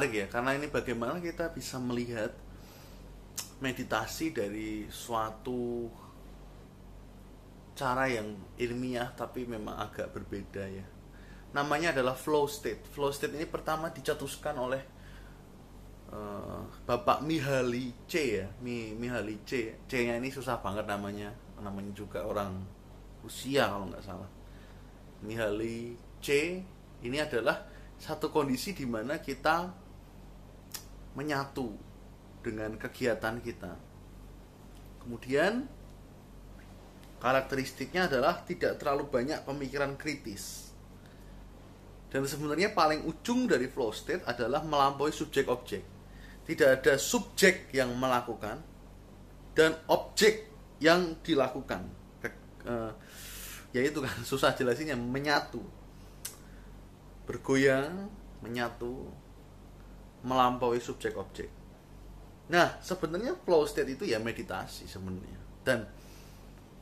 menarik ya karena ini bagaimana kita bisa melihat meditasi dari suatu cara yang ilmiah tapi memang agak berbeda ya. Namanya adalah flow state. Flow state ini pertama dicetuskan oleh uh, Bapak Mihaly C ya, Mi, Mihaly C. C-nya ini susah banget namanya. Namanya juga orang Rusia kalau nggak salah. Mihaly C ini adalah satu kondisi di mana kita menyatu dengan kegiatan kita. Kemudian karakteristiknya adalah tidak terlalu banyak pemikiran kritis. Dan sebenarnya paling ujung dari flow state adalah melampaui subjek objek. Tidak ada subjek yang melakukan dan objek yang dilakukan. Uh, yaitu kan susah jelasinnya menyatu bergoyang, menyatu, melampaui subjek objek. Nah, sebenarnya flow state itu ya meditasi sebenarnya. Dan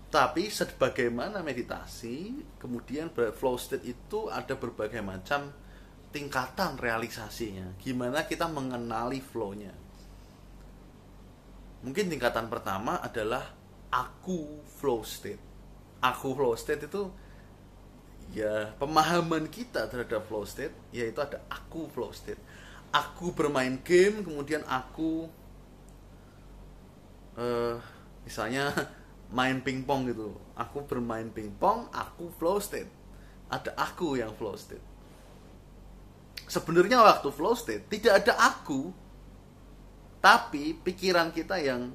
tapi sebagaimana meditasi, kemudian flow state itu ada berbagai macam tingkatan realisasinya. Gimana kita mengenali flow-nya. Mungkin tingkatan pertama adalah aku flow state. Aku flow state itu ya pemahaman kita terhadap flow state yaitu ada aku flow state aku bermain game kemudian aku uh, misalnya main pingpong gitu. Aku bermain pingpong aku flow state. Ada aku yang flow state. Sebenarnya waktu flow state tidak ada aku tapi pikiran kita yang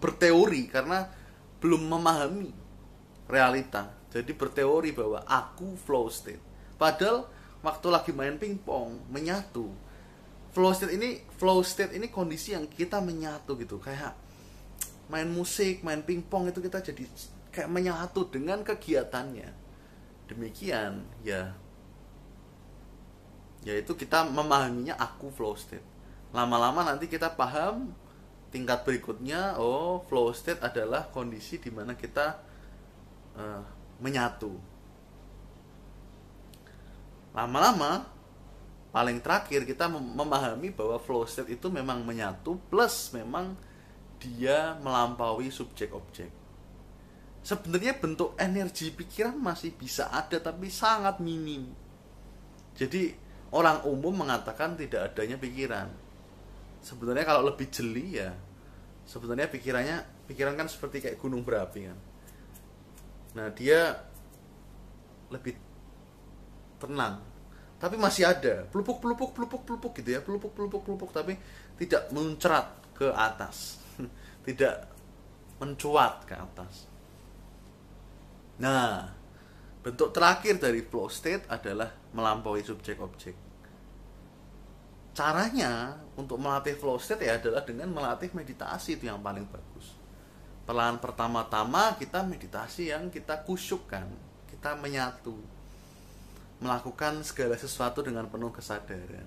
berteori karena belum memahami realita. Jadi berteori bahwa aku flow state. Padahal waktu lagi main pingpong menyatu. Flow state ini flow state ini kondisi yang kita menyatu gitu kayak main musik, main pingpong itu kita jadi kayak menyatu dengan kegiatannya. Demikian ya yaitu kita memahaminya aku flow state. Lama-lama nanti kita paham tingkat berikutnya oh flow state adalah kondisi di mana kita uh, menyatu. Lama-lama paling terakhir kita memahami bahwa flow state itu memang menyatu plus memang dia melampaui subjek objek. Sebenarnya bentuk energi pikiran masih bisa ada tapi sangat minim. Jadi orang umum mengatakan tidak adanya pikiran. Sebenarnya kalau lebih jeli ya sebenarnya pikirannya pikiran kan seperti kayak gunung berapi kan Nah, dia lebih tenang. Tapi masih ada pelupuk pelupuk pelupuk pelupuk gitu ya, pelupuk pelupuk pelupuk tapi tidak mencerat ke atas. tidak mencuat ke atas. Nah, bentuk terakhir dari flow state adalah melampaui subjek objek. Caranya untuk melatih flow state ya adalah dengan melatih meditasi itu yang paling bagus perlahan pertama-tama kita meditasi yang kita kusyukkan kita menyatu melakukan segala sesuatu dengan penuh kesadaran.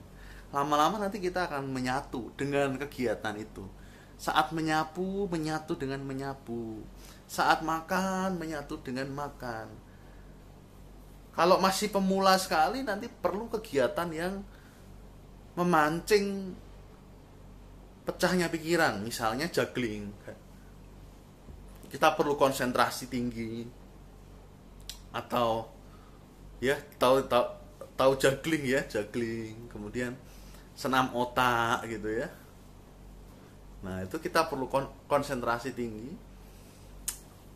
Lama-lama nanti kita akan menyatu dengan kegiatan itu. Saat menyapu menyatu dengan menyapu. Saat makan menyatu dengan makan. Kalau masih pemula sekali nanti perlu kegiatan yang memancing pecahnya pikiran. Misalnya juggling. Kita perlu konsentrasi tinggi. Atau ya tahu tahu tahu juggling ya juggling. Kemudian senam otak gitu ya. Nah itu kita perlu kon konsentrasi tinggi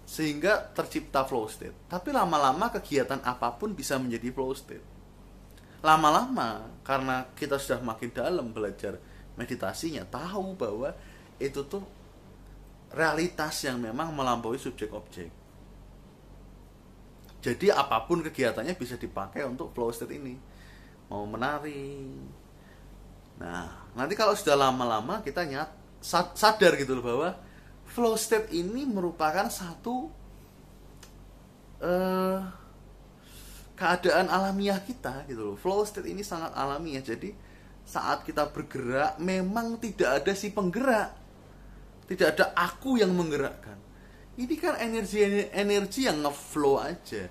sehingga tercipta flow state. Tapi lama-lama kegiatan apa pun bisa menjadi flow state. Lama-lama karena kita sudah makin dalam belajar meditasinya tahu bahwa itu tuh realitas yang memang melampaui subjek objek. Jadi apa pun kegiatannya bisa dipakai untuk flow state ini. Mau menari. Nah, nanti kalau sudah lama-lama kita nyat sadar gitu loh bahwa flow state ini merupakan satu uh, keadaan alamiah kita gitu loh. Flow state ini sangat alamiah. Jadi saat kita bergerak memang tidak ada si penggerak tidak ada aku yang menggerakkan. Ini kan energi energi yang ngeflow aja.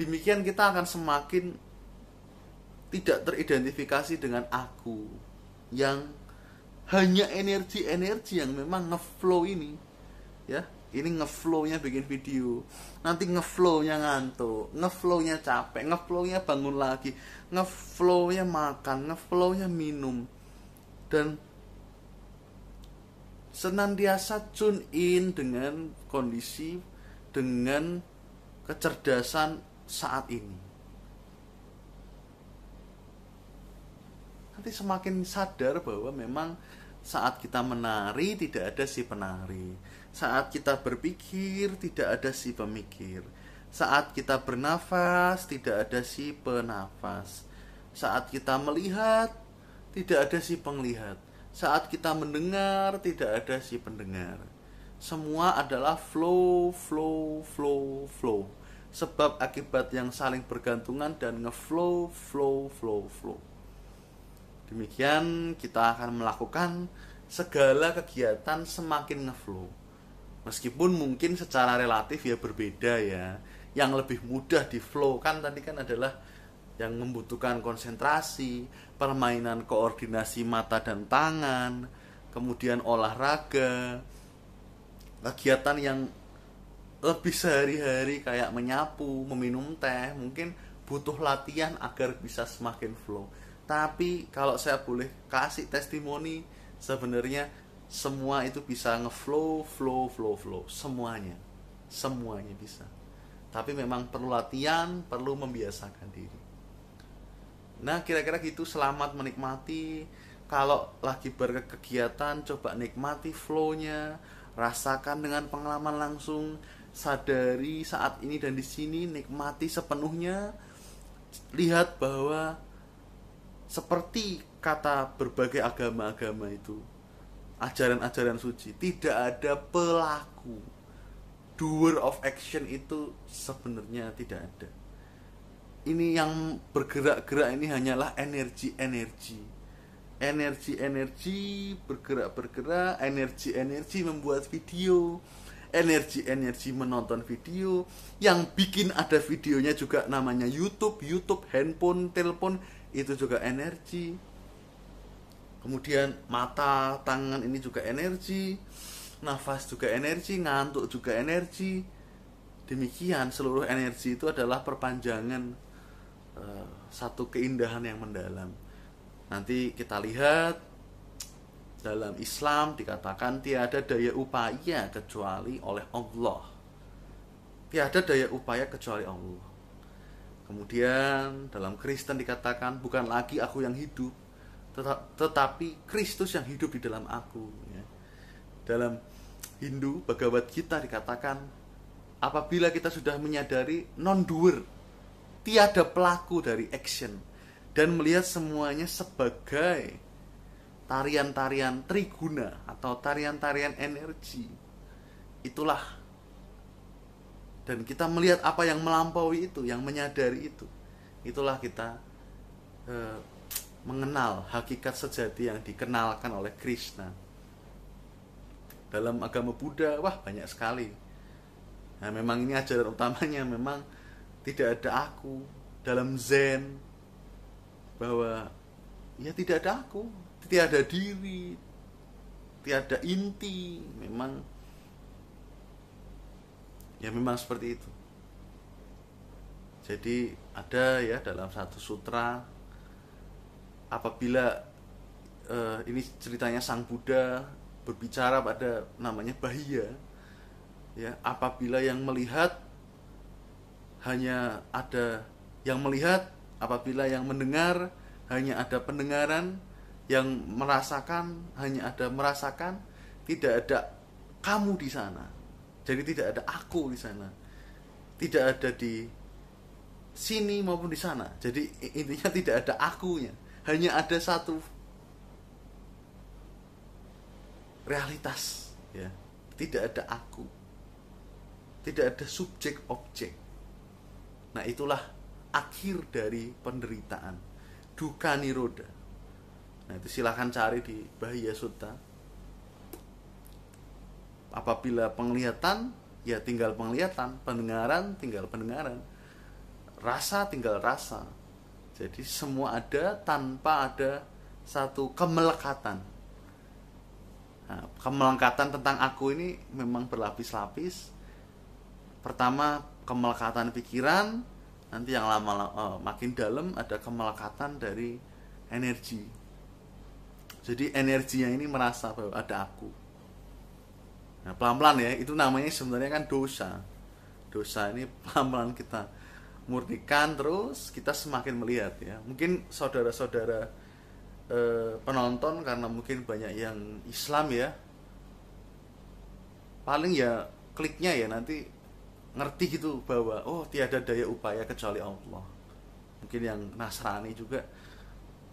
Demikian kita akan semakin tidak teridentifikasi dengan aku yang hanya energi-energi yang memang ngeflow ini ya. Ini ngeflownya bikin video. Nanti ngeflownya ngantuk ngeflownya capek ngeflownya bangun lagi ngeflownya makan ngeflownya minum. Dan senantiasa tune in dengan kondisi dengan kecerdasan saat ini. Nanti semakin sadar bahwa memang saat kita menari tidak ada si penari. Saat kita berpikir tidak ada si pemikir. Saat kita bernafas tidak ada si penafas. Saat kita melihat tidak ada si penglihat saat kita mendengar tidak ada si pendengar semua adalah flow flow flow flow sebab akibat yang saling bergantungan dan ngeflow flow flow flow Demikian kita akan melakukan segala kegiatan semakin ngeflow. Meskipun mungkin secara relatif ya berbeda ya. Yang lebih mudah di flow kan tadi kan adalah yang membutuhkan konsentrasi, permainan koordinasi mata dan tangan, kemudian olahraga, kegiatan yang lebih sehari-hari kayak menyapu, meminum teh, mungkin butuh latihan agar bisa semakin flow. Tapi kalau saya boleh kasih testimoni sebenarnya semua itu bisa ngeflow flow flow flow. Semuanya. Semuanya bisa. Tapi memang perlu latihan perlu membiasakan diri nah kira-kira gitu selamat menikmati. Kalau lagi berkegiatan coba nikmati flownya rasakan dengan pengalaman langsung sadari saat ini dan di sini nikmati sepenuhnya. Lihat bahwa seperti kata berbagai agama-agama itu ajaran-ajaran suci tidak ada pelaku. Doer of action itu sebenarnya tidak ada ini yang bergerak-gerak ini hanyalah energi-energi energi-energi bergerak-bergerak energi-energi membuat video. Energi-energi menonton video. Yang bikin ada videonya juga namanya YouTube YouTube handphone telepon itu juga energi. Kemudian mata tangan ini juga energi. Nafas juga energi ngantuk juga energi. Demikian seluruh energi itu adalah perpanjangan uh, satu keindahan yang mendalam nanti kita lihat dalam Islam dikatakan tiada daya upaya kecuali oleh Allah tiada daya upaya kecuali Allah Kemudian dalam Kristen dikatakan bukan lagi aku yang hidup, tetapi Kristus yang hidup di dalam aku. Ya. Dalam Hindu Bhagavad Gita dikatakan apabila kita sudah menyadari non-doer, tiada pelaku dari action dan melihat semuanya sebagai tarian-tarian triguna atau tarian-tarian energi. Itulah dan kita melihat apa yang melampaui itu, yang menyadari itu, itulah kita e, mengenal hakikat sejati yang dikenalkan oleh Krishna. Dalam agama Buddha, wah banyak sekali. Nah, memang ini ajaran utamanya memang tidak ada aku dalam Zen. Bahwa ya tidak ada aku, tidak ada diri, tidak ada inti, memang ya memang seperti itu. Jadi ada ya dalam satu sutra apabila uh, ini ceritanya sang Buddha berbicara pada namanya bahia ya apabila yang melihat hanya ada yang melihat apabila yang mendengar hanya ada pendengaran yang merasakan hanya ada merasakan tidak ada kamu di sana jadi tidak ada aku di sana. Tidak ada di sini maupun di sana. Jadi intinya tidak ada akunya. Hanya ada satu realitas, ya. Tidak ada aku. Tidak ada subjek objek. Nah, itulah akhir dari penderitaan. Duka niroda. Nah, itu silahkan cari di Bahaya Sutta. Apabila penglihatan ya tinggal penglihatan. Pendengaran tinggal pendengaran. Rasa tinggal rasa. Jadi semua ada tanpa ada satu kemelekatan. Nah, kemelekatan tentang aku ini memang berlapis-lapis. Pertama kemelekatan pikiran nanti yang lama uh, makin dalam ada kemelekatan dari energi. Jadi energinya ini merasa bahwa ada aku. Nah pelan-pelan ya itu namanya sebenarnya kan dosa. Dosa ini pelan-pelan kita murnikan terus kita semakin melihat ya. Mungkin saudara-saudara eh, penonton karena mungkin banyak yang Islam ya paling ya kliknya ya nanti ngerti gitu bahwa oh tiada daya upaya kecuali Allah. Mungkin yang Nasrani juga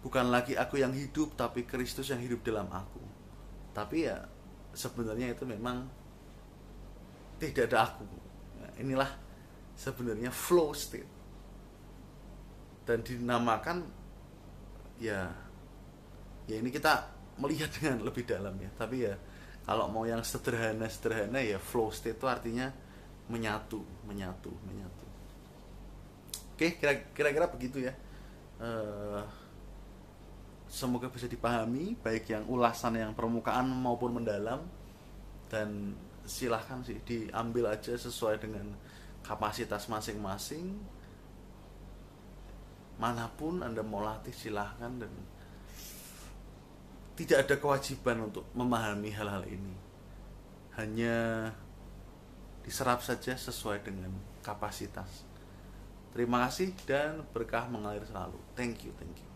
bukan lagi aku yang hidup tapi Kristus yang hidup dalam aku. Tapi ya sebenarnya itu memang tidak ada aku. Nah, inilah sebenarnya flow state. Dan dinamakan ya ya ini kita melihat dengan lebih dalam ya. Tapi ya kalau mau yang sederhana sederhana ya flow state itu artinya menyatu menyatu menyatu. Oke kira-kira begitu ya. Uh, semoga bisa dipahami baik yang ulasan yang permukaan maupun mendalam. Dan silahkan sih diambil aja sesuai dengan kapasitas masing-masing. Mana pun anda mau latih silahkan. Dan tidak ada kewajiban untuk memahami hal-hal ini. Hanya diserap saja sesuai dengan kapasitas. Terima kasih dan berkah mengalir selalu. Thank you, thank you.